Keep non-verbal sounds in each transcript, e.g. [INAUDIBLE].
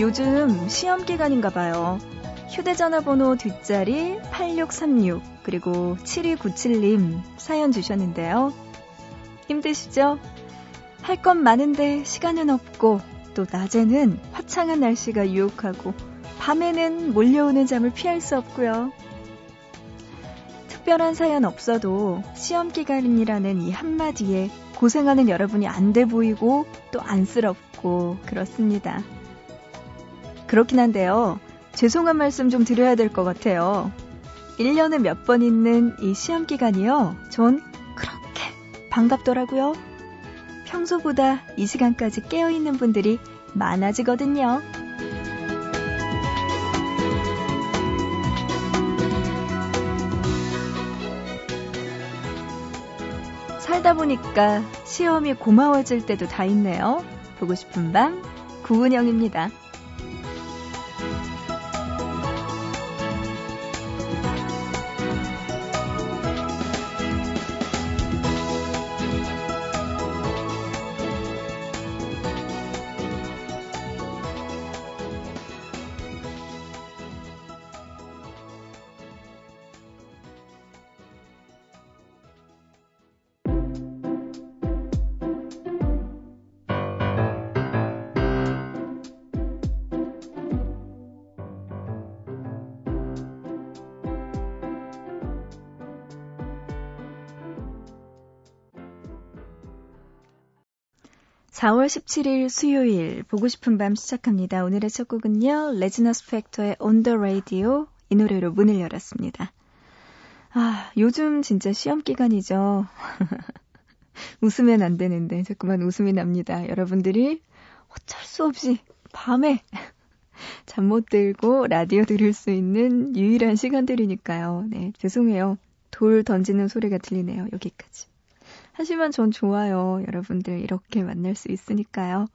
요즘 시험 기간인가 봐요. 휴대전화 번호 뒷자리 8636 그리고 7297님 사연 주셨는데요. 힘드시죠? 할건 많은데 시간은 없고 또 낮에는 화창한 날씨가 유혹하고 밤에는 몰려오는 잠을 피할 수 없고요. 특별한 사연 없어도 시험 기간이라는 이 한마디에 고생하는 여러분이 안 돼 보이고 또 안쓰럽고 그렇습니다. 그렇긴 한데요. 죄송한 말씀 좀 드려야 될 것 같아요. 1년에 몇 번 있는 이 시험 기간이요. 전 그렇게 반갑더라고요. 평소보다 이 시간까지 깨어있는 분들이 많아지거든요. 살다 보니까 시험이 고마워질 때도 다 있네요. 보고 싶은 밤, 구은영입니다. 4월 17일 수요일 보고 싶은 밤 시작합니다. 오늘의 첫 곡은요. 레지너스 팩터의 On the Radio 이 노래로 문을 열었습니다. 아, 요즘 진짜 시험 기간이죠. [LAUGHS] 웃으면 안 되는데 자꾸만 웃음이 납니다. 여러분들이 어쩔 수 없이 밤에 [LAUGHS] 잠 못 들고 라디오 들을 수 있는 유일한 시간들이니까요. 네, 죄송해요. 돌 던지는 소리가 들리네요. 여기까지. 하지만 전 좋아요. 여러분들 이렇게 만날 수 있으니까요.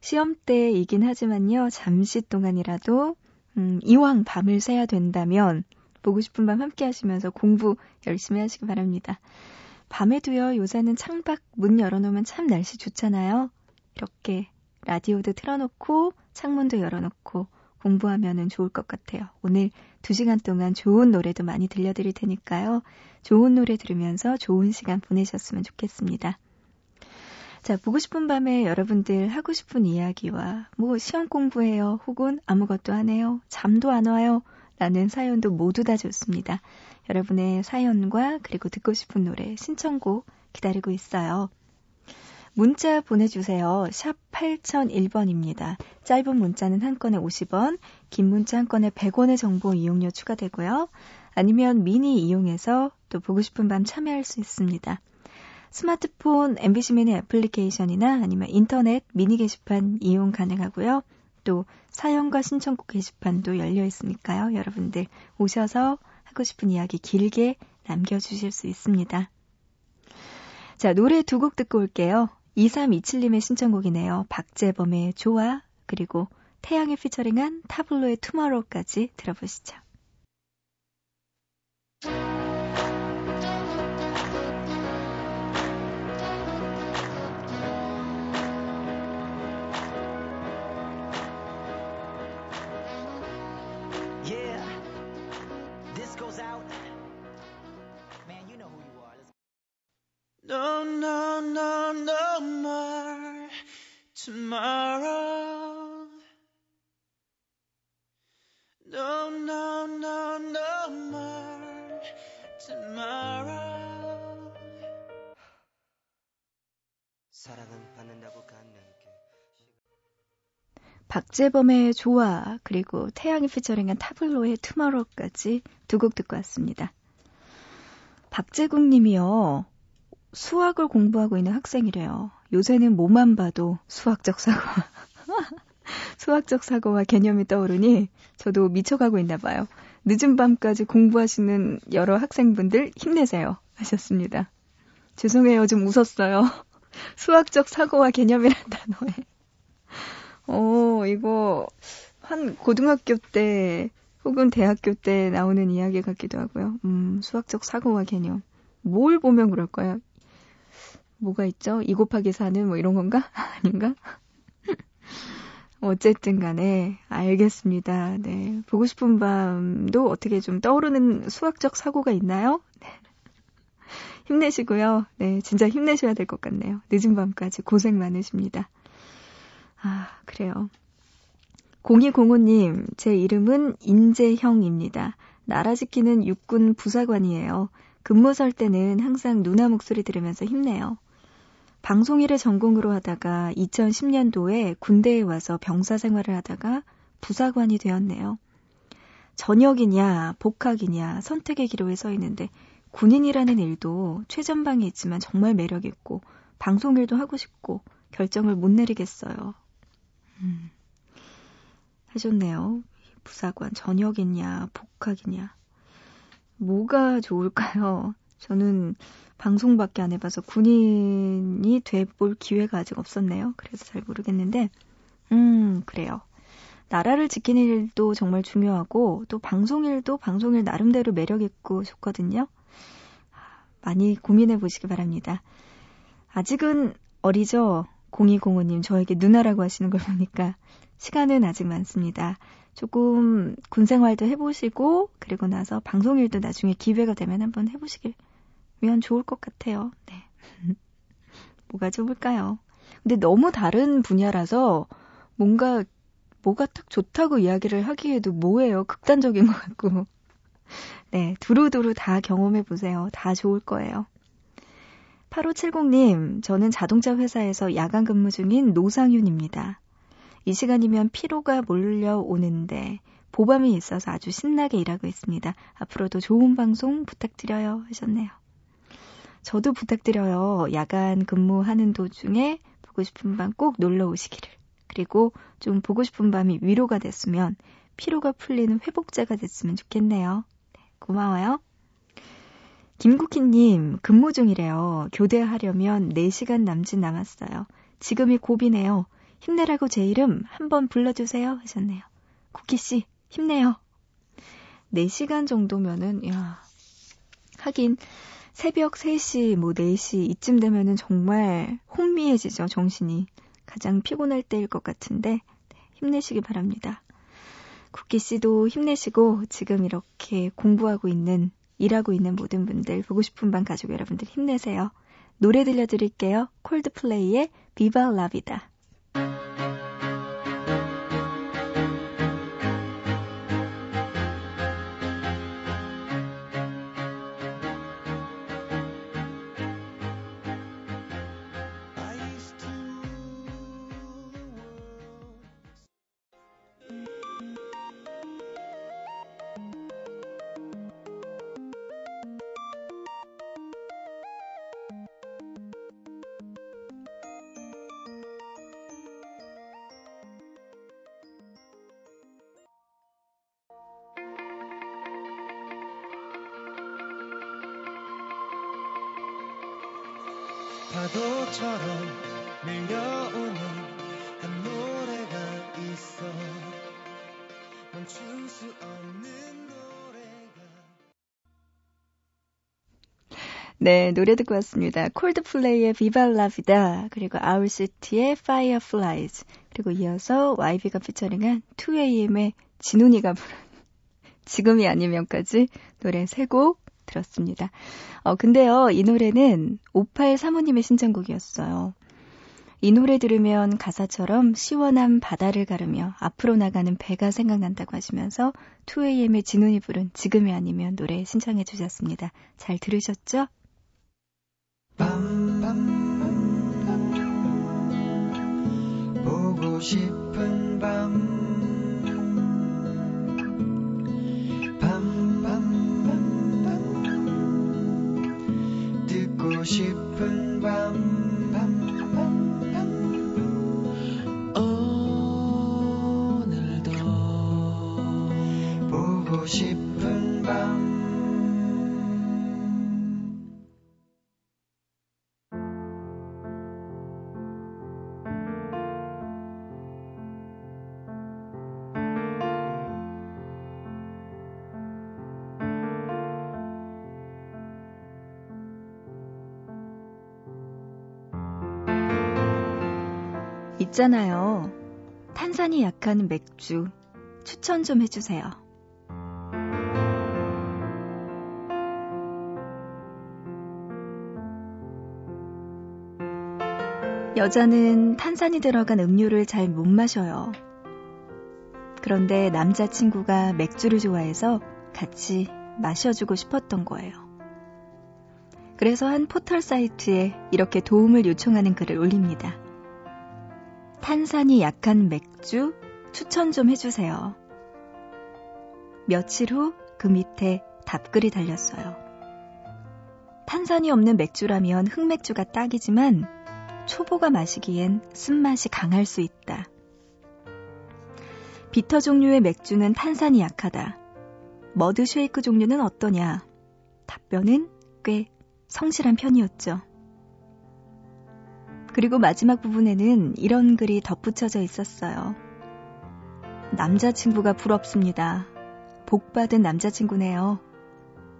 시험 때이긴 하지만요. 잠시 동안이라도 음, 이왕 밤을 새야 된다면 보고 싶은 밤 함께 하시면서 공부 열심히 하시기 바랍니다. 밤에도요. 요새는 창밖 문 열어놓으면 참 날씨 좋잖아요. 이렇게 라디오도 틀어놓고 창문도 열어놓고 공부하면 좋을 것 같아요. 오늘 2시간 동안 좋은 노래도 많이 들려드릴 테니까요. 좋은 노래 들으면서 좋은 시간 보내셨으면 좋겠습니다. 자, 보고 싶은 밤에 여러분들 하고 싶은 이야기와 뭐 시험 공부해요 혹은 아무것도 안 해요 잠도 안 와요 라는 사연도 모두 다 좋습니다. 여러분의 사연과 그리고 듣고 싶은 노래 신청곡 기다리고 있어요. 문자 보내주세요. 샵 8001번입니다. 짧은 문자는 한 건에 50원, 긴 문자 한 건에 100원의 정보 이용료 추가되고요. 아니면 미니 이용해서 또 보고 싶은 밤 참여할 수 있습니다. 스마트폰 MBC 미니 애플리케이션이나 아니면 인터넷 미니 게시판 이용 가능하고요. 또 사연과 신청곡 게시판도 열려 있으니까요. 여러분들 오셔서 하고 싶은 이야기 길게 남겨주실 수 있습니다. 자, 노래 두 곡 듣고 올게요. 2327님의 신청곡이네요. 박재범의 좋아, 그리고 태양이 피처링한 타블로의 투마로우까지 들어보시죠. No, no, no, no more tomorrow. No, no, no, no more tomorrow. 사랑은 받는다고 갖는 게. 박재범의 좋아 그리고 태양이 피처링한 타블로의 투마로까지 두 곡 듣고 왔습니다. 박재국 님이요. 수학을 공부하고 있는 학생이래요. 요새는 뭐만 봐도 수학적 사고, [LAUGHS] 수학적 사고와 개념이 떠오르니 저도 미쳐가고 있나 봐요. 늦은 밤까지 공부하시는 여러 학생분들 힘내세요. 하셨습니다. 죄송해요. 좀 웃었어요. [LAUGHS] 수학적 사고와 개념이란 단어에. 어, 이거 한 고등학교 때 혹은 대학교 때 나오는 이야기 같기도 하고요. 음, 수학적 사고와 개념. 뭘 보면 그럴까요? 뭐가 있죠? 2 곱하기 4는 뭐 이런 건가? [LAUGHS] 아닌가? 어쨌든 간에 알겠습니다. 네. 보고 싶은 밤도 어떻게 좀 떠오르는 수학적 사고가 있나요? [LAUGHS] 네. 힘내시고요. 네, 진짜 힘내셔야 될 것 같네요. 늦은 밤까지 고생 많으십니다. 아, 그래요. 0205님, 제 이름은 인재형입니다. 나라 지키는 육군 부사관이에요. 근무 설 때는 항상 누나 목소리 들으면서 힘내요. 방송일을 전공으로 하다가 2010년도에 군대에 와서 병사 생활을 하다가 부사관이 되었네요. 전역이냐, 복학이냐, 선택의 기로에 서 있는데 군인이라는 일도 최전방에 있지만 정말 매력있고 방송일도 하고 싶고 결정을 못 내리겠어요. 음, 하셨네요. 부사관 전역이냐, 복학이냐. 뭐가 좋을까요? 저는 방송밖에 안 해봐서 군인이 돼볼 기회가 아직 없었네요. 그래서 잘 모르겠는데, 음, 그래요. 나라를 지키는 일도 정말 중요하고, 또 방송일도 방송일 나름대로 매력있고 좋거든요. 많이 고민해 보시기 바랍니다. 아직은 어리죠? 0205님, 저에게 누나라고 하시는 걸 보니까 시간은 아직 많습니다. 조금 군 생활도 해보시고, 그리고 나서 방송일도 나중에 기회가 되면 한번 해보시길 면 좋을 것 같아요. 네. [LAUGHS] 뭐가 좋을까요? 근데 너무 다른 분야라서 뭔가 뭐가 딱 좋다고 이야기를 하기에도 뭐예요? 극단적인 것 같고. [LAUGHS] 네, 두루두루 다 경험해 보세요. 다 좋을 거예요. 8570님, 저는 자동차 회사에서 야간 근무 중인 노상윤입니다. 이 시간이면 피로가 몰려오는데 보밤이 있어서 아주 신나게 일하고 있습니다. 앞으로도 좋은 방송 부탁드려요 하셨네요. 저도 부탁드려요. 야간 근무하는 도중에 보고 싶은 밤 꼭 놀러 오시기를. 그리고 좀 보고 싶은 밤이 위로가 됐으면 피로가 풀리는 회복제가 됐으면 좋겠네요. 네, 고마워요. 김국희님, 근무 중이래요. 교대하려면 4시간 남짓 남았어요. 지금이 고비네요. 힘내라고 제 이름 한번 불러주세요. 하셨네요. 국희씨, 힘내요. 4시간 정도면은, 야, 하긴, 새벽 3시, 뭐 4시 이쯤 되면은 정말 혼미해지죠, 정신이. 가장 피곤할 때일 것 같은데 네, 힘내시기 바랍니다. 국기 씨도 힘내시고 지금 이렇게 공부하고 있는 일하고 있는 모든 분들 보고 싶은 방 가족 여러분들 힘내세요. 노래 들려드릴게요. 콜드플레이의 비바 라비다. 파도처럼 밀려오는 한 노래가 있어 멈출 수 없는 네, 노래 듣고 왔습니다. 콜드플레이의 비발라비다 그리고 아울시티의 Fireflies 그리고 이어서 YB가 피처링한 2AM의 진훈이가 부른 [LAUGHS] 지금이 아니면까지 노래 세곡 들었습니다. 어, 근데요, 이 노래는 5835님의 신청곡이었어요. 이 노래 들으면 가사처럼 시원한 바다를 가르며 앞으로 나가는 배가 생각난다고 하시면서 2AM의 진훈이 부른 지금이 아니면 노래 신청해 주셨습니다. 잘 들으셨죠? 보고 싶은 밤 싶은 밤, 밤, 있잖아요. 탄산이 약한 맥주 추천 좀 해주세요. 여자는 탄산이 들어간 음료를 잘 못 마셔요. 그런데 남자친구가 맥주를 좋아해서 같이 마셔주고 싶었던 거예요. 그래서 한 포털 사이트에 이렇게 도움을 요청하는 글을 올립니다. 탄산이 약한 맥주 추천 좀 해주세요. 며칠 후 그 밑에 답글이 달렸어요. 탄산이 없는 맥주라면 흑맥주가 딱이지만 초보가 마시기엔 쓴맛이 강할 수 있다. 비터 종류의 맥주는 탄산이 약하다. 머드 쉐이크 종류는 어떠냐? 답변은 꽤 성실한 편이었죠. 그리고 마지막 부분에는 이런 글이 덧붙여져 있었어요. 남자친구가 부럽습니다. 복 받은 남자친구네요.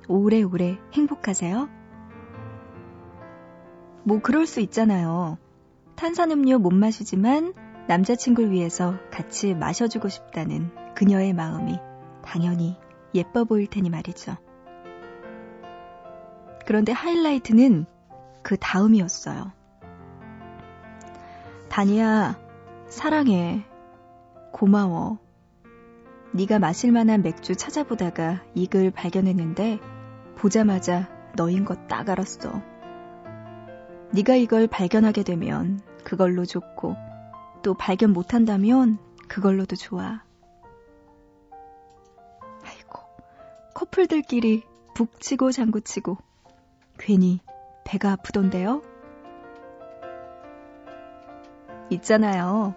오래오래 행복하세요? 뭐 그럴 수 있잖아요. 탄산음료 못 마시지만 남자친구를 위해서 같이 마셔주고 싶다는 그녀의 마음이 당연히 예뻐 보일 테니 말이죠. 그런데 하이라이트는 그 다음이었어요. 다니야, 사랑해. 고마워. 네가 마실 만한 맥주 찾아보다가 이 글 발견했는데 보자마자 너인 것 딱 알았어. 네가 이걸 발견하게 되면 그걸로 좋고 또 발견 못한다면 그걸로도 좋아. 아이고, 커플들끼리 북치고 장구치고 괜히 배가 아프던데요? 있잖아요.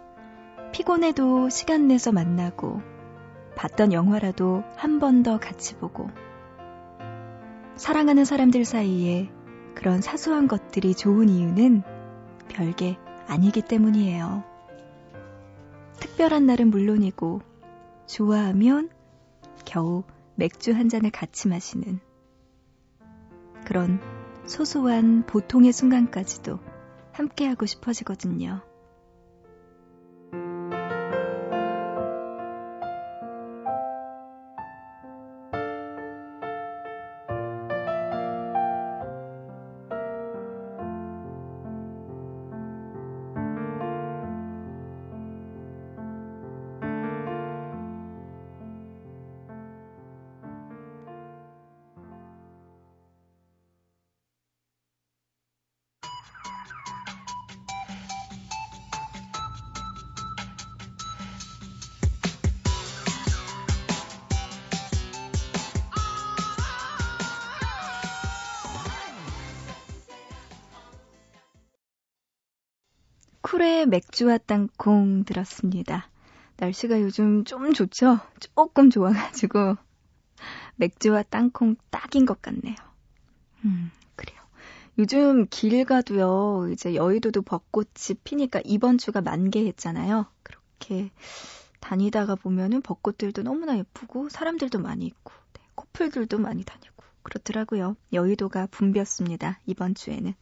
피곤해도 시간 내서 만나고 봤던 영화라도 한 번 더 같이 보고 사랑하는 사람들 사이에 그런 사소한 것들이 좋은 이유는 별게 아니기 때문이에요. 특별한 날은 물론이고 좋아하면 겨우 맥주 한 잔을 같이 마시는 그런 소소한 보통의 순간까지도 함께하고 싶어지거든요. 맥주와 땅콩 들었습니다. 날씨가 요즘 좀 좋죠? 조금 좋아가지고 맥주와 땅콩 딱인 것 같네요. 음, 그래요. 요즘 길 가도요, 이제 여의도도 벚꽃이 피니까 이번 주가 만개했잖아요. 그렇게 다니다가 보면은 벚꽃들도 너무나 예쁘고 사람들도 많이 있고 네, 커플들도 많이 다니고 그렇더라고요. 여의도가 붐볐습니다. 이번 주에는.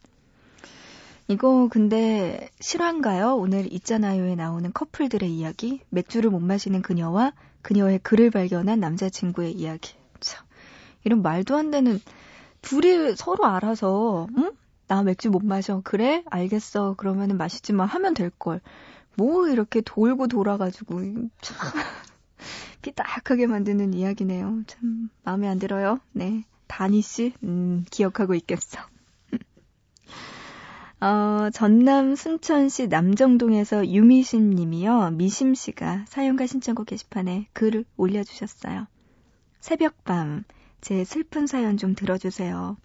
이거 근데 실화인가요? 오늘 있잖아요에 나오는 커플들의 이야기, 맥주를 못 마시는 그녀와 그녀의 글을 발견한 남자친구의 이야기. 참, 이런 말도 안 되는 둘이 서로 알아서, 응? 나 맥주 못 마셔. 그래? 알겠어. 그러면은 마시지 마. 하면 될 걸. 뭐 이렇게 돌고 돌아가지고 참 [LAUGHS] 피딱하게 만드는 이야기네요. 참 마음에 안 들어요. 네, 다니 씨, 음, 기억하고 있겠어. 어, 전남 순천시 남정동에서 유미심 님이요. 미심 씨가 사연과 신청곡 게시판에 글을 올려주셨어요. 새벽밤, 제 슬픈 사연 좀 들어주세요.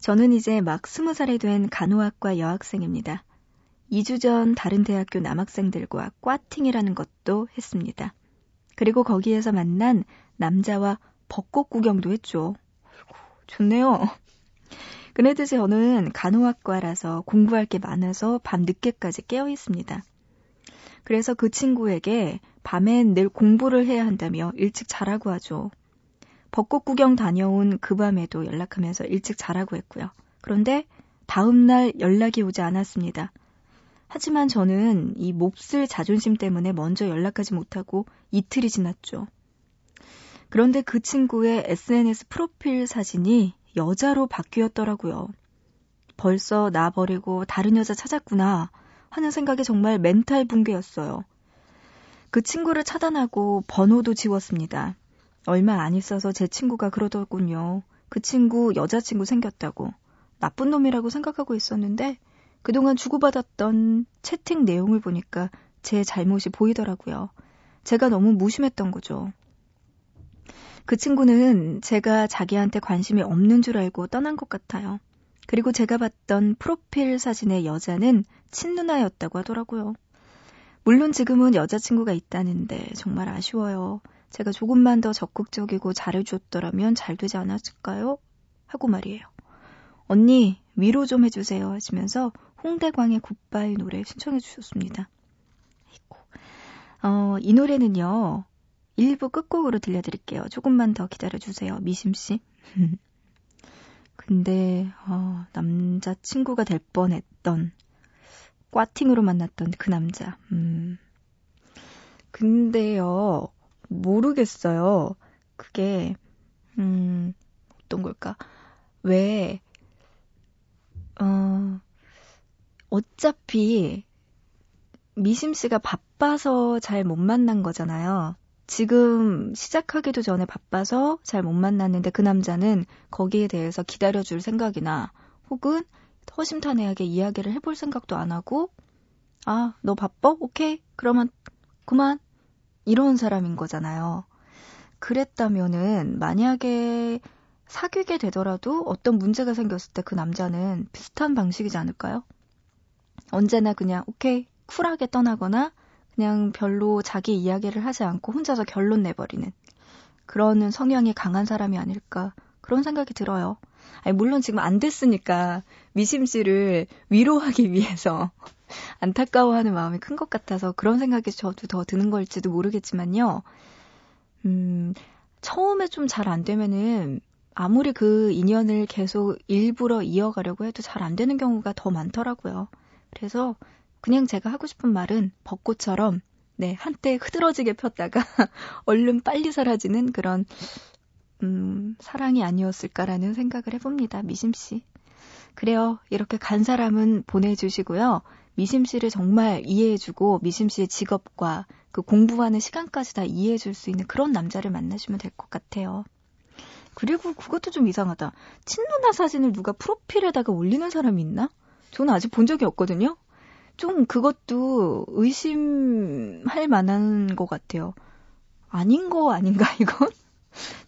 저는 이제 막 스무 살이 된 간호학과 여학생입니다. 2주 전 다른 대학교 남학생들과 꽈팅이라는 것도 했습니다. 그리고 거기에서 만난 남자와 벚꽃 구경도 했죠. 좋네요. 그래도 저는 간호학과라서 공부할 게 많아서 밤 늦게까지 깨어 있습니다. 그래서 그 친구에게 밤엔 늘 공부를 해야 한다며 일찍 자라고 하죠. 벚꽃 구경 다녀온 그 밤에도 연락하면서 일찍 자라고 했고요. 그런데 다음날 연락이 오지 않았습니다. 하지만 저는 이 몹쓸 자존심 때문에 먼저 연락하지 못하고 이틀이 지났죠. 그런데 그 친구의 SNS 프로필 사진이 여자로 바뀌었더라고요. 벌써 나 버리고 다른 여자 찾았구나 하는 생각에 정말 멘탈 붕괴였어요. 그 친구를 차단하고 번호도 지웠습니다. 얼마 안 있어서 제 친구가 그러더군요. 그 친구 여자친구 생겼다고. 나쁜 놈이라고 생각하고 있었는데 그동안 주고받았던 채팅 내용을 보니까 제 잘못이 보이더라고요. 제가 너무 무심했던 거죠. 그 친구는 제가 자기한테 관심이 없는 줄 알고 떠난 것 같아요. 그리고 제가 봤던 프로필 사진의 여자는 친누나였다고 하더라고요. 물론 지금은 여자친구가 있다는데 정말 아쉬워요. 제가 조금만 더 적극적이고 잘해줬더라면 잘 되지 않았을까요? 하고 말이에요. 언니, 위로 좀 해주세요. 하시면서 홍대광의 굿바이 노래 신청해 주셨습니다. 어, 이 노래는요, 1부 끝곡으로 들려드릴게요. 조금만 더 기다려주세요. 미심씨. [LAUGHS] 근데, 어, 남자친구가 될 뻔했던, 꽈팅으로 만났던 그 남자. 음. 근데요, 모르겠어요. 그게, 음, 어떤 걸까? 왜, 어, 어차피 미심 씨가 바빠서 잘 못 만난 거잖아요. 지금 시작하기도 전에 바빠서 잘 못 만났는데 그 남자는 거기에 대해서 기다려줄 생각이나 혹은 허심탄회하게 이야기를 해볼 생각도 안 하고 아, 너 바빠? 오케이. 그러면 그만. 이런 사람인 거잖아요. 그랬다면은 만약에 사귀게 되더라도 어떤 문제가 생겼을 때 그 남자는 비슷한 방식이지 않을까요? 언제나 그냥 오케이 쿨하게 떠나거나 그냥 별로 자기 이야기를 하지 않고 혼자서 결론 내버리는 그러는 성향이 강한 사람이 아닐까 그런 생각이 들어요. 아니, 물론 지금 안 됐으니까 미심 씨를 위로하기 [LAUGHS] 위해서 [LAUGHS] 안타까워하는 마음이 큰 것 같아서 그런 생각이 저도 더 드는 걸지도 모르겠지만요. 음, 처음에 좀 잘 안 되면은 아무리 그 인연을 계속 일부러 이어가려고 해도 잘 안 되는 경우가 더 많더라고요. 그래서 그냥 제가 하고 싶은 말은 벚꽃처럼 네, 한때 흐드러지게 폈다가 [LAUGHS] 얼른 빨리 사라지는 그런 음, 사랑이 아니었을까라는 생각을 해봅니다. 미심 씨. 그래요. 이렇게 간 사람은 보내주시고요. 미심 씨를 정말 이해해주고 미심 씨의 직업과 그 공부하는 시간까지 다 이해해줄 수 있는 그런 남자를 만나시면 될 것 같아요. 그리고 그것도 좀 이상하다. 친누나 사진을 누가 프로필에다가 올리는 사람이 있나? 저는 아직 본 적이 없거든요. 좀 그것도 의심할 만한 것 같아요. 아닌 거 아닌가, [LAUGHS] 이건?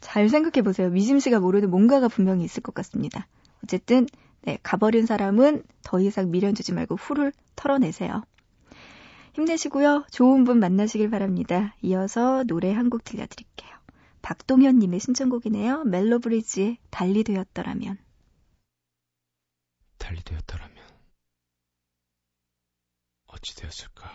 잘 생각해 보세요. 미심 씨가 모르는 뭔가가 분명히 있을 것 같습니다. 어쨌든, 네, 가버린 사람은 더 이상 미련 주지 말고 후를 털어내세요. 힘내시고요. 좋은 분 만나시길 바랍니다. 이어서 노래 한 곡 들려드릴게요. 박동현님의 신청곡이네요. 멜로브리지의 달리 되었더라면. 달리 되었더라면. 어찌 되었을까?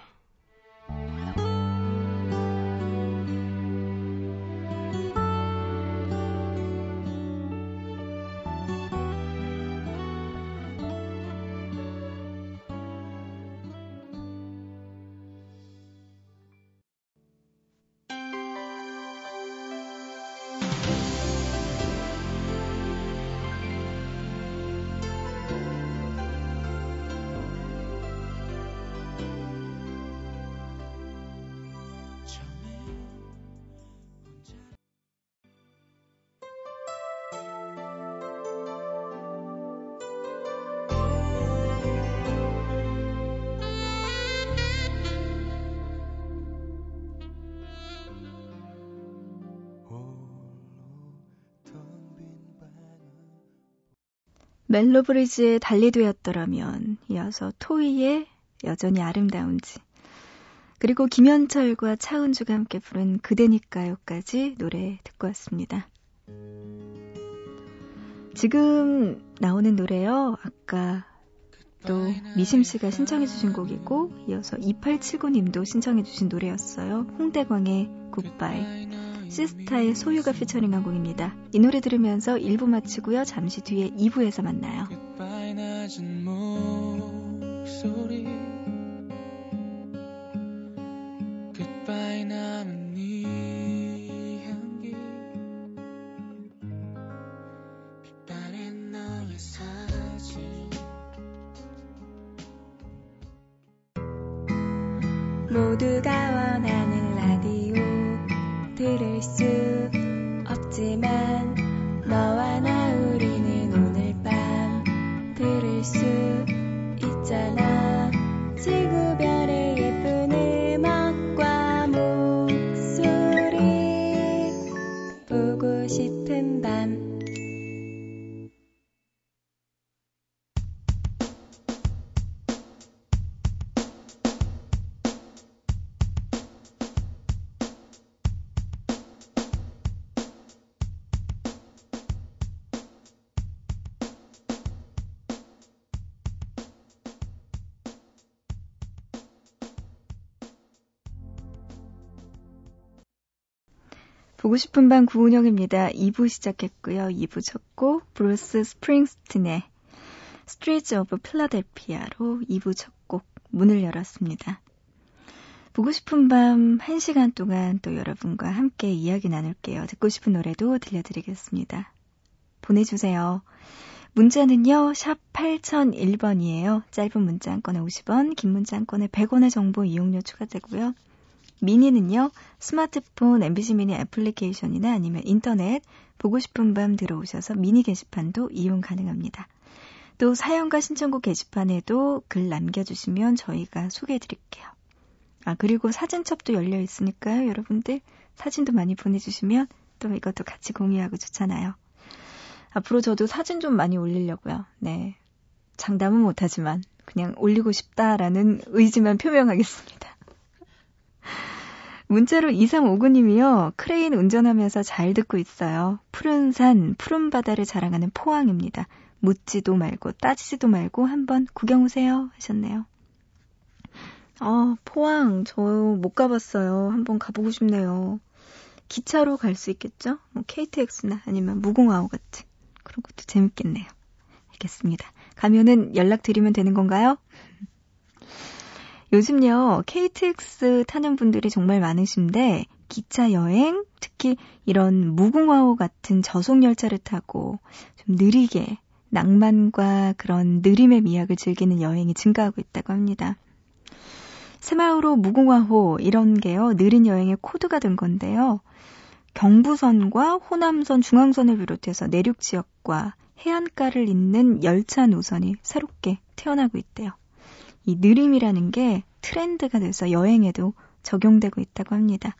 멜로브리지의 달리되었더라면 이어서 토이의 여전히 아름다운지 그리고 김현철과 차은주가 함께 부른 그대니까요까지 노래 듣고 왔습니다. 지금 나오는 노래요. 아까 또 미심 씨가 신청해 주신 곡이고 이어서 2879님도 신청해 주신 노래였어요. 홍대광의 굿바이. 시스타의 소유가 피처링한 곡입니다. 이 노래 들으면서 1부 마치고요. 잠시 뒤에 2부에서 만나요. 모두가 보고 싶은 밤 구은영입니다. 2부 시작했고요. 2부 첫 곡 브루스 스프링스틴의 Streets of Philadelphia로 2부 첫 곡 문을 열었습니다. 보고 싶은 밤 1시간 동안 또 여러분과 함께 이야기 나눌게요. 듣고 싶은 노래도 들려드리겠습니다. 보내주세요. 문자는요, 샵 8001번이에요. 짧은 문자 한 건에 50원, 긴 문자 한 건에 100원의 정보 이용료 추가되고요. 미니는요, 스마트폰 MBC 미니 애플리케이션이나 아니면 인터넷 보고 싶은 밤 들어오셔서 미니 게시판도 이용 가능합니다. 또 사연과 신청곡 게시판에도 글 남겨주시면 저희가 소개해드릴게요. 아, 그리고 사진첩도 열려 있으니까요, 여러분들 사진도 많이 보내주시면 또 이것도 같이 공유하고 좋잖아요. 앞으로 저도 사진 좀 많이 올리려고요. 네. 장담은 못하지만 그냥 올리고 싶다라는 의지만 표명하겠습니다. 문자로 2359님이요. 크레인 운전하면서 잘 듣고 있어요. 푸른 산, 푸른 바다를 자랑하는 포항입니다. 묻지도 말고 따지지도 말고 한번 구경 오세요 하셨네요. 아, 포항 저 못 가봤어요. 한번 가보고 싶네요. 기차로 갈 수 있겠죠? 뭐 KTX나 아니면 무궁화호 같은 그런 것도 재밌겠네요. 알겠습니다. 가면은 연락드리면 되는 건가요? 요즘요, KTX 타는 분들이 정말 많으신데, 기차 여행, 특히 이런 무궁화호 같은 저속열차를 타고 좀 느리게 낭만과 그런 느림의 미학을 즐기는 여행이 증가하고 있다고 합니다. 새마을호 무궁화호 이런 게요, 느린 여행의 코드가 된 건데요. 경부선과 호남선, 중앙선을 비롯해서 내륙 지역과 해안가를 잇는 열차 노선이 새롭게 태어나고 있대요. 이 느림이라는 게 트렌드가 돼서 여행에도 적용되고 있다고 합니다.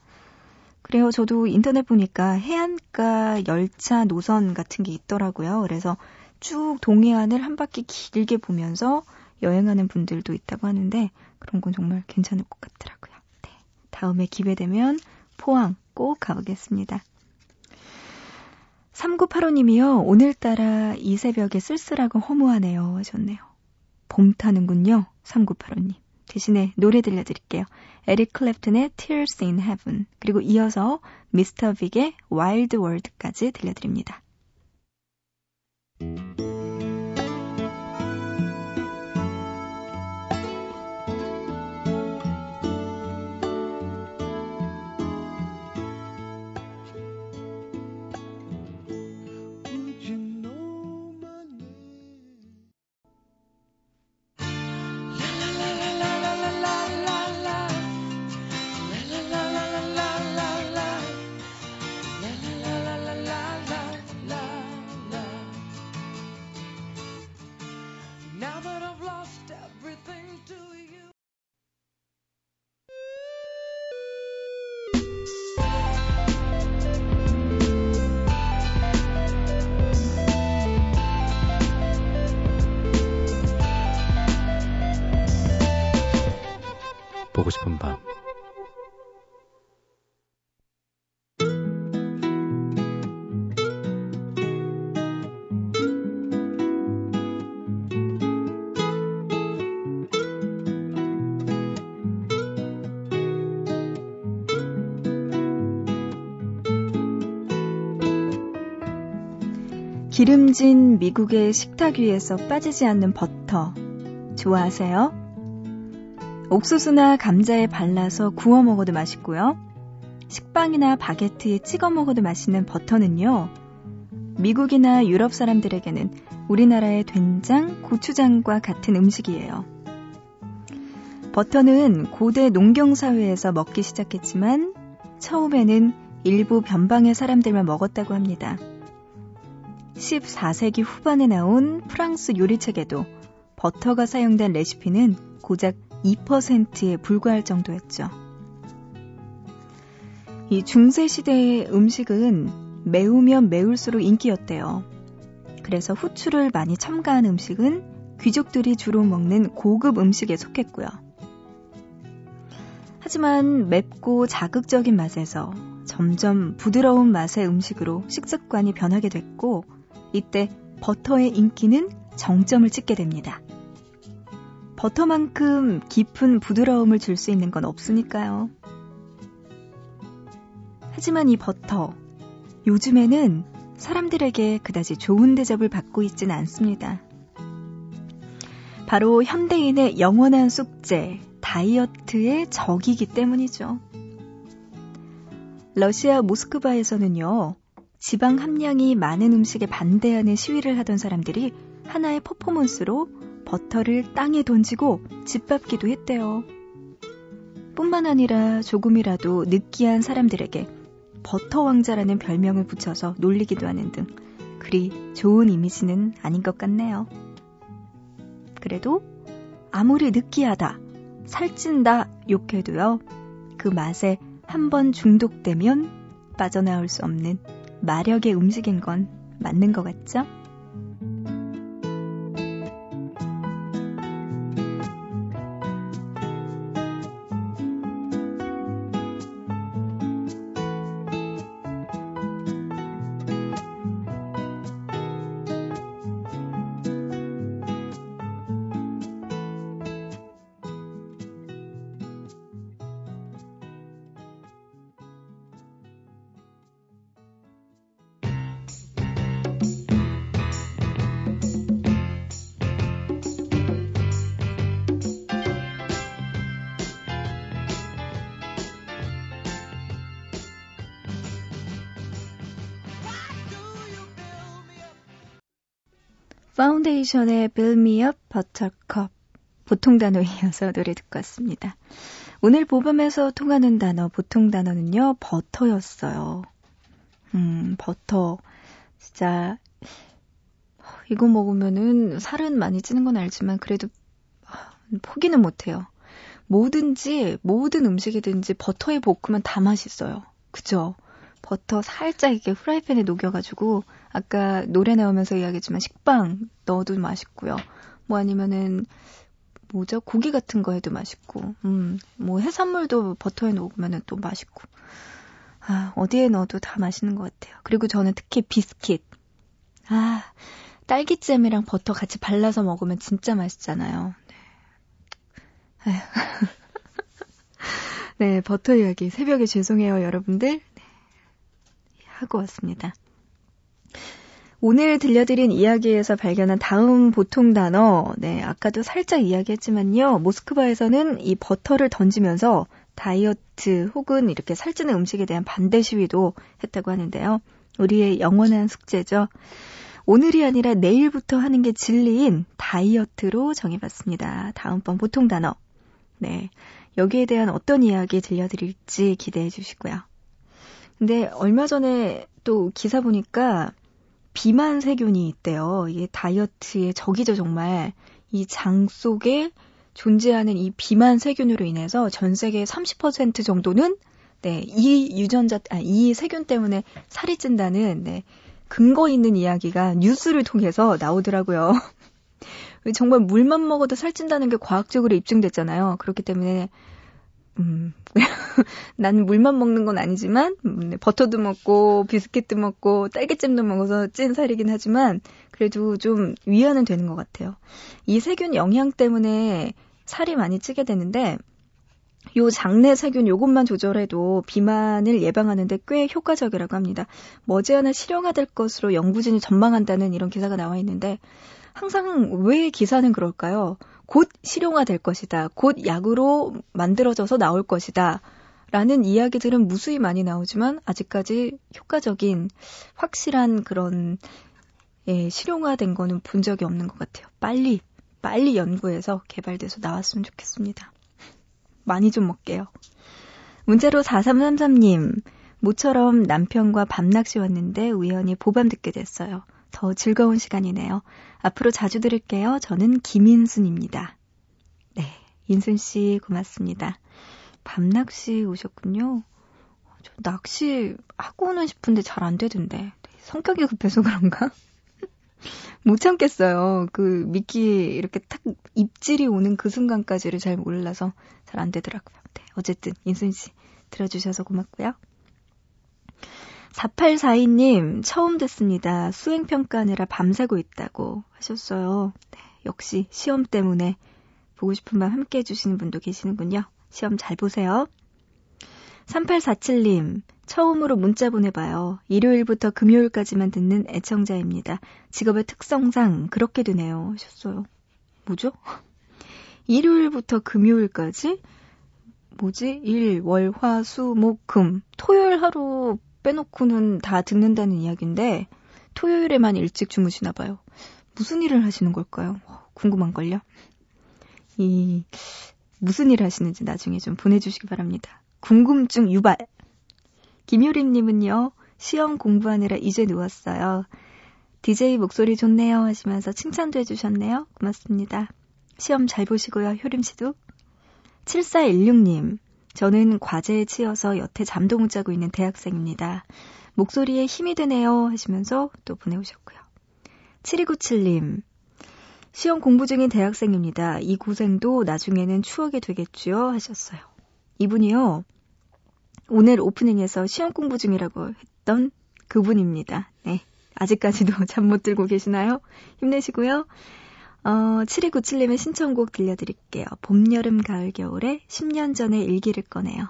그래요. 저도 인터넷 보니까 해안가 열차 노선 같은 게 있더라고요. 그래서 쭉 동해안을 한 바퀴 길게 보면서 여행하는 분들도 있다고 하는데 그런 건 정말 괜찮을 것 같더라고요. 네. 다음에 기회 되면 포항 꼭 가보겠습니다. 3985님이요. 오늘따라 이 새벽에 쓸쓸하고 허무하네요. 하셨네요. 봄 타는군요. 3985님. 대신에 노래 들려드릴게요. 에릭 클랩튼의 Tears in Heaven 그리고 이어서 미스터 빅의 Wild World까지 들려드립니다. 기름진 미국의 식탁 위에서 빠지지 않는 버터. 좋아하세요? 옥수수나 감자에 발라서 구워 먹어도 맛있고요. 식빵이나 바게트에 찍어 먹어도 맛있는 버터는요. 미국이나 유럽 사람들에게는 우리나라의 된장, 고추장과 같은 음식이에요. 버터는 고대 농경사회에서 먹기 시작했지만 처음에는 일부 변방의 사람들만 먹었다고 합니다. 14세기 후반에 나온 프랑스 요리책에도 버터가 사용된 레시피는 고작 2%에 불과할 정도였죠. 이 중세시대의 음식은 매우면 매울수록 인기였대요. 그래서 후추를 많이 첨가한 음식은 귀족들이 주로 먹는 고급 음식에 속했고요. 하지만 맵고 자극적인 맛에서 점점 부드러운 맛의 음식으로 식습관이 변하게 됐고, 이때 버터의 인기는 정점을 찍게 됩니다. 버터만큼 깊은 부드러움을 줄 수 있는 건 없으니까요. 하지만 이 버터, 요즘에는 사람들에게 그다지 좋은 대접을 받고 있지는 않습니다. 바로 현대인의 영원한 숙제, 다이어트의 적이기 때문이죠. 러시아 모스크바에서는요, 지방 함량이 많은 음식에 반대하는 시위를 하던 사람들이 하나의 퍼포먼스로 버터를 땅에 던지고 짓밟기도 했대요. 뿐만 아니라 조금이라도 느끼한 사람들에게 버터 왕자라는 별명을 붙여서 놀리기도 하는 등 그리 좋은 이미지는 아닌 것 같네요. 그래도 아무리 느끼하다, 살찐다 욕해도요, 그 맛에 한번 중독되면 빠져나올 수 없는 마력의 음식인 건 맞는 것 같죠? 파운데이션의 Build Me Up Buttercup 보통 단어 이어서 노래 듣고 왔습니다. 오늘 보밤에서 통하는 단어 보통 단어는요 버터였어요. 음 버터 진짜 이거 먹으면은 살은 많이 찌는 건 알지만 그래도 포기는 못해요. 뭐든지 모든 음식이든지 버터에 볶으면 다 맛있어요. 그죠? 버터 살짝 이렇게 프라이팬에 녹여가지고 아까 노래 나오면서 이야기했지만 식빵 넣어도 맛있고요. 뭐 아니면은 뭐죠? 고기 같은 거 해도 맛있고, 음, 뭐 해산물도 버터에 녹으면 또 맛있고. 아, 어디에 넣어도 다 맛있는 것 같아요. 그리고 저는 특히 비스킷. 아, 딸기잼이랑 버터 같이 발라서 먹으면 진짜 맛있잖아요. 네. [LAUGHS] 네, 버터 이야기. 새벽에 죄송해요, 여러분들. 네, 하고 왔습니다. 오늘 들려드린 이야기에서 발견한 다음 보통 단어, 네, 아까도 살짝 이야기했지만요. 모스크바에서는 이 버터를 던지면서 다이어트 혹은 이렇게 살찌는 음식에 대한 반대 시위도 했다고 하는데요. 우리의 영원한 숙제죠. 오늘이 아니라 내일부터 하는 게 진리인 다이어트로 정해봤습니다. 다음번 보통 단어. 네. 여기에 대한 어떤 이야기 들려드릴지 기대해 주시고요. 근데 얼마 전에 또 기사 보니까 비만 세균이 있대요. 이게 다이어트의 적이죠, 정말. 이 장 속에 존재하는 이 비만 세균으로 인해서 전 세계 30% 정도는 네, 이 유전자, 아, 이 세균 때문에 살이 찐다는, 네, 근거 있는 이야기가 뉴스를 통해서 나오더라고요. [LAUGHS] 정말 물만 먹어도 살찐다는 게 과학적으로 입증됐잖아요. 그렇기 때문에 음, [LAUGHS] 나는 물만 먹는 건 아니지만, 음, 네, 버터도 먹고, 비스킷도 먹고, 딸기잼도 먹어서 찐 살이긴 하지만, 그래도 좀 위안은 되는 것 같아요. 이 세균 영향 때문에 살이 많이 찌게 되는데, 요 장내 세균 요것만 조절해도 비만을 예방하는데 꽤 효과적이라고 합니다. 머지않아 실용화될 것으로 연구진이 전망한다는 이런 기사가 나와 있는데, 항상 왜 기사는 그럴까요? 곧 실용화 될 것이다. 곧 약으로 만들어져서 나올 것이다. 라는 이야기들은 무수히 많이 나오지만 아직까지 효과적인 확실한 그런 예, 실용화된 거는 본 적이 없는 것 같아요. 빨리 빨리 연구해서 개발돼서 나왔으면 좋겠습니다. 많이 좀 먹게요. 문자로 4333님, 모처럼 남편과 밤낚시 왔는데 우연히 보밤 듣게 됐어요. 더 즐거운 시간이네요. 앞으로 자주 들을게요. 저는 김인순입니다. 네, 인순 씨 고맙습니다. 밤낚시 오셨군요. 저 낚시 하고는 싶은데 잘 안 되던데. 성격이 급해서 그런가? [LAUGHS] 못 참겠어요. 그 미끼 이렇게 탁 입질이 오는 그 순간까지를 잘 몰라서 잘 안 되더라고요. 네, 어쨌든 인순 씨 들어주셔서 고맙고요. 4842님, 처음 듣습니다. 수행평가하느라 밤새고 있다고 하셨어요. 네, 역시 시험 때문에 보고 싶은 밤 함께 해주시는 분도 계시는군요. 시험 잘 보세요. 3847님, 처음으로 문자 보내봐요. 일요일부터 금요일까지만 듣는 애청자입니다. 직업의 특성상 그렇게 되네요. 하셨어요. 뭐죠? [LAUGHS] 일요일부터 금요일까지? 뭐지? 일, 월, 화, 수, 목, 금. 토요일 하루 빼놓고는 다 듣는다는 이야기인데, 토요일에만 일찍 주무시나 봐요. 무슨 일을 하시는 걸까요? 궁금한걸요? 이, 무슨 일 하시는지 나중에 좀 보내주시기 바랍니다. 궁금증 유발. 김효림님은요, 시험 공부하느라 이제 누웠어요. DJ 목소리 좋네요 하시면서 칭찬도 해주셨네요. 고맙습니다. 시험 잘 보시고요, 효림씨도. 7416님, 저는 과제에 치여서 여태 잠도 못 자고 있는 대학생입니다. 목소리에 힘이 드네요 하시면서 또 보내오셨고요. 7297님, 시험 공부 중인 대학생입니다. 이 고생도 나중에는 추억이 되겠죠 하셨어요. 이분이요. 오늘 오프닝에서 시험 공부 중이라고 했던 그분입니다. 네. 아직까지도 [LAUGHS] 잠 못 들고 계시나요? 힘내시고요. 어, 7297님의 신청곡 들려드릴게요. 봄, 여름, 가을, 겨울에 10년 전의 일기를 꺼내요.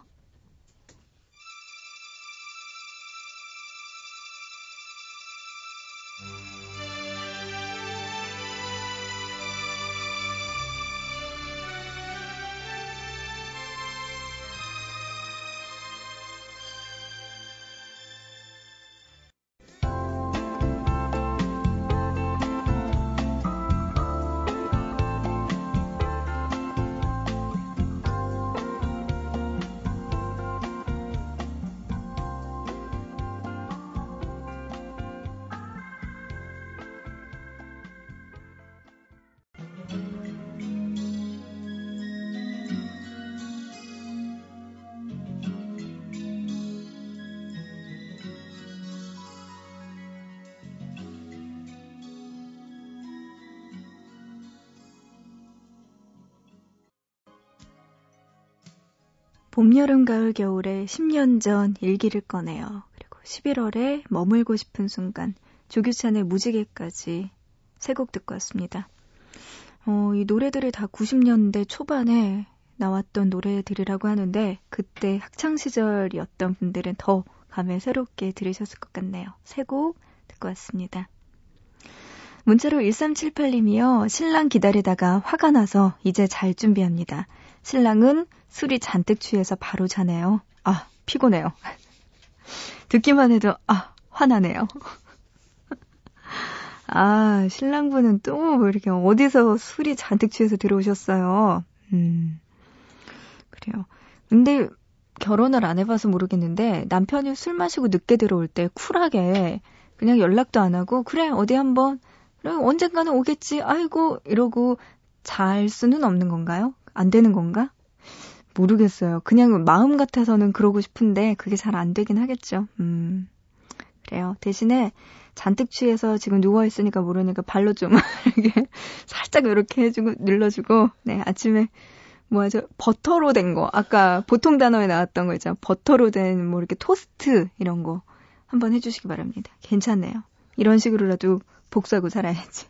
봄, 여름, 가을, 겨울에 10년 전 일기를 꺼내요. 그리고 11월에 머물고 싶은 순간, 조규찬의 무지개까지 세 곡 듣고 왔습니다. 어, 이 노래들이 다 90년대 초반에 나왔던 노래들이라고 하는데, 그때 학창 시절이었던 분들은 더 감회 새롭게 들으셨을 것 같네요. 세 곡 듣고 왔습니다. 문자로 1378님이요. 신랑 기다리다가 화가 나서 이제 잘 준비합니다. 신랑은 술이 잔뜩 취해서 바로 자네요. 아, 피곤해요. [LAUGHS] 듣기만 해도, 아, 화나네요. [LAUGHS] 아, 신랑분은 또 뭐 이렇게 어디서 술이 잔뜩 취해서 들어오셨어요. 음, 그래요. 근데 결혼을 안 해봐서 모르겠는데 남편이 술 마시고 늦게 들어올 때 쿨하게 그냥 연락도 안 하고 그래 어디 한번 그래 언젠가는 오겠지 아이고 이러고 잘 수는 없는 건가요? 안 되는 건가? 모르겠어요. 그냥 마음 같아서는 그러고 싶은데 그게 잘 안 되긴 하겠죠. 음. 그래요. 대신에 잔뜩 취해서 지금 누워 있으니까 모르니까 발로 좀 [LAUGHS] 이렇게 살짝 이렇게 해주고 눌러주고 네 아침에 뭐 하죠 버터로 된 거 아까 보통 단어에 나왔던 거 있잖아 버터로 된 뭐 이렇게 토스트 이런 거 한번 해주시기 바랍니다. 괜찮네요. 이런 식으로라도 복사하고 살아야지.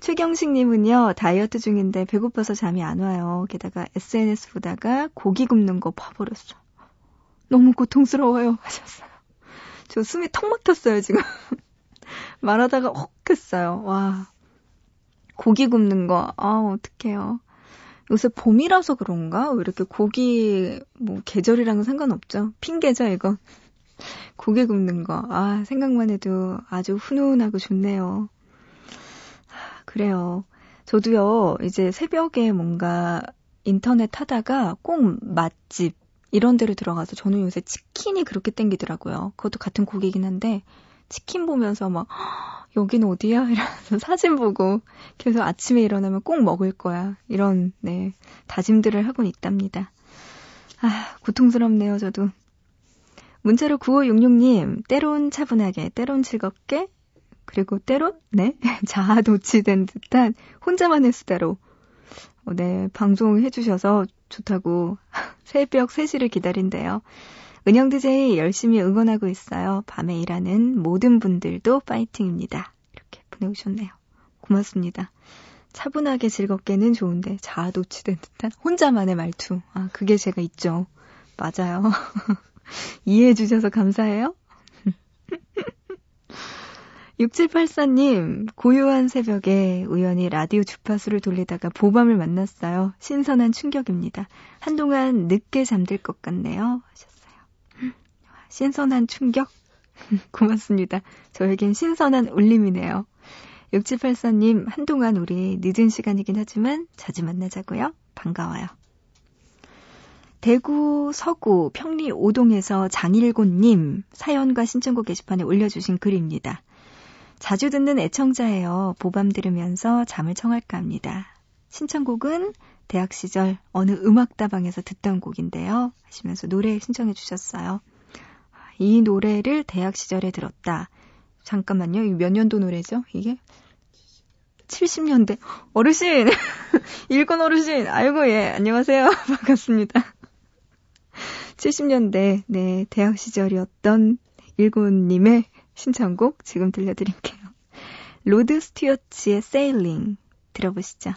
최경식님은요, 다이어트 중인데 배고파서 잠이 안 와요. 게다가 SNS 보다가 고기 굽는 거 봐버렸어. 너무 고통스러워요. [LAUGHS] 하셨어요. 저 숨이 턱 막혔어요, 지금. [LAUGHS] 말하다가 헉 했어요. 와. 고기 굽는 거, 아, 어떡해요. 요새 봄이라서 그런가? 왜 이렇게 고기, 뭐, 계절이랑은 상관없죠. 핑계죠, 이거. [LAUGHS] 고기 굽는 거. 아, 생각만 해도 아주 훈훈하고 좋네요. 그래요. 저도요, 이제 새벽에 뭔가 인터넷 하다가 꼭 맛집, 이런 데를 들어가서 저는 요새 치킨이 그렇게 땡기더라고요. 그것도 같은 고기긴 한데, 치킨 보면서 막, 여긴 어디야? [LAUGHS] 이러면서 사진 보고 계속 아침에 일어나면 꼭 먹을 거야. 이런, 네, 다짐들을 하곤 있답니다. 아, 고통스럽네요, 저도. 문자로 9566님, 때론 차분하게, 때론 즐겁게, 그리고 때론, 네, [LAUGHS] 자아도취된 듯한 혼자만의 수다로, 어, 네, 방송해 주셔서 좋다고 [LAUGHS] 새벽 3시를 기다린대요. 은영 DJ 열심히 응원하고 있어요. 밤에 일하는 모든 분들도 파이팅입니다. 이렇게 보내오셨네요. 고맙습니다. 차분하게 즐겁게는 좋은데 자아 도취된 듯한 혼자만의 말투. 아, 그게 제가 있죠. 맞아요. [LAUGHS] 이해해 주셔서 감사해요. 6784님, 고요한 새벽에 우연히 라디오 주파수를 돌리다가 보밤을 만났어요. 신선한 충격입니다. 한동안 늦게 잠들 것 같네요. 하셨어요. 신선한 충격? [LAUGHS] 고맙습니다. 저에겐 신선한 울림이네요. 6784님, 한동안 우리 늦은 시간이긴 하지만 자주 만나자고요. 반가워요. 대구 서구 평리 오동에서 장일곤님 사연과 신청곡 게시판에 올려주신 글입니다. 자주 듣는 애청자예요. 보밤 들으면서 잠을 청할까 합니다. 신청곡은 대학 시절 어느 음악다방에서 듣던 곡인데요. 하시면서 노래 신청해 주셨어요. 이 노래를 대학 시절에 들었다. 잠깐만요. 이몇 년도 노래죠? 이게? 70년대. 어르신! [LAUGHS] 일곤 어르신! 아이고, 예. 안녕하세요. [LAUGHS] 반갑습니다. 70년대, 네, 대학 시절이었던 일곤님의 신청곡 지금 들려드릴게요. 로드 스튜어트의 Sailing 들어보시죠.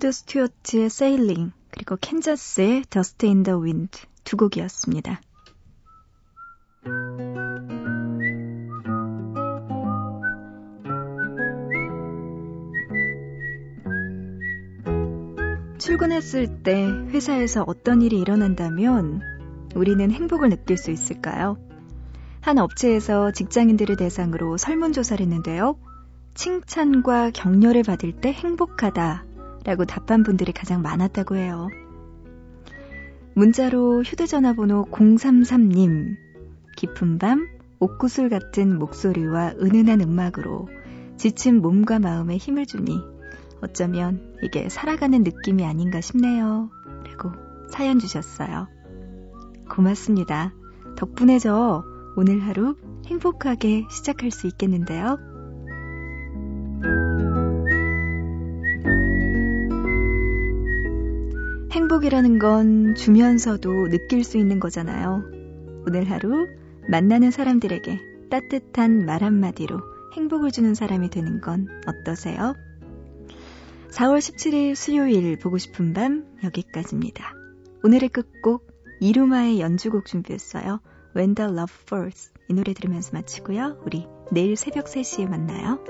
로드 스튜어트의 Sailing 그리고 캔자스의 Dust in the Wind 두 곡이었습니다. 출근했을 때 회사에서 어떤 일이 일어난다면 우리는 행복을 느낄 수 있을까요? 한 업체에서 직장인들을 대상으로 설문조사를 했는데요. 칭찬과 격려를 받을 때 행복하다 라고 답한 분들이 가장 많았다고 해요. 문자로 휴대전화 번호 033님, 깊은 밤, 옥구슬 같은 목소리와 은은한 음악으로 지친 몸과 마음에 힘을 주니 어쩌면 이게 살아가는 느낌이 아닌가 싶네요. 라고 사연 주셨어요. 고맙습니다. 덕분에 저 오늘 하루 행복하게 시작할 수 있겠는데요. 행복이라는 건 주면서도 느낄 수 있는 거잖아요. 오늘 하루 만나는 사람들에게 따뜻한 말 한마디로 행복을 주는 사람이 되는 건 어떠세요? 4월 17일 수요일 보고 싶은 밤 여기까지입니다. 오늘의 끝곡 이루마의 연주곡 준비했어요. When the Love Falls 이 노래 들으면서 마치고요. 우리 내일 새벽 3시에 만나요.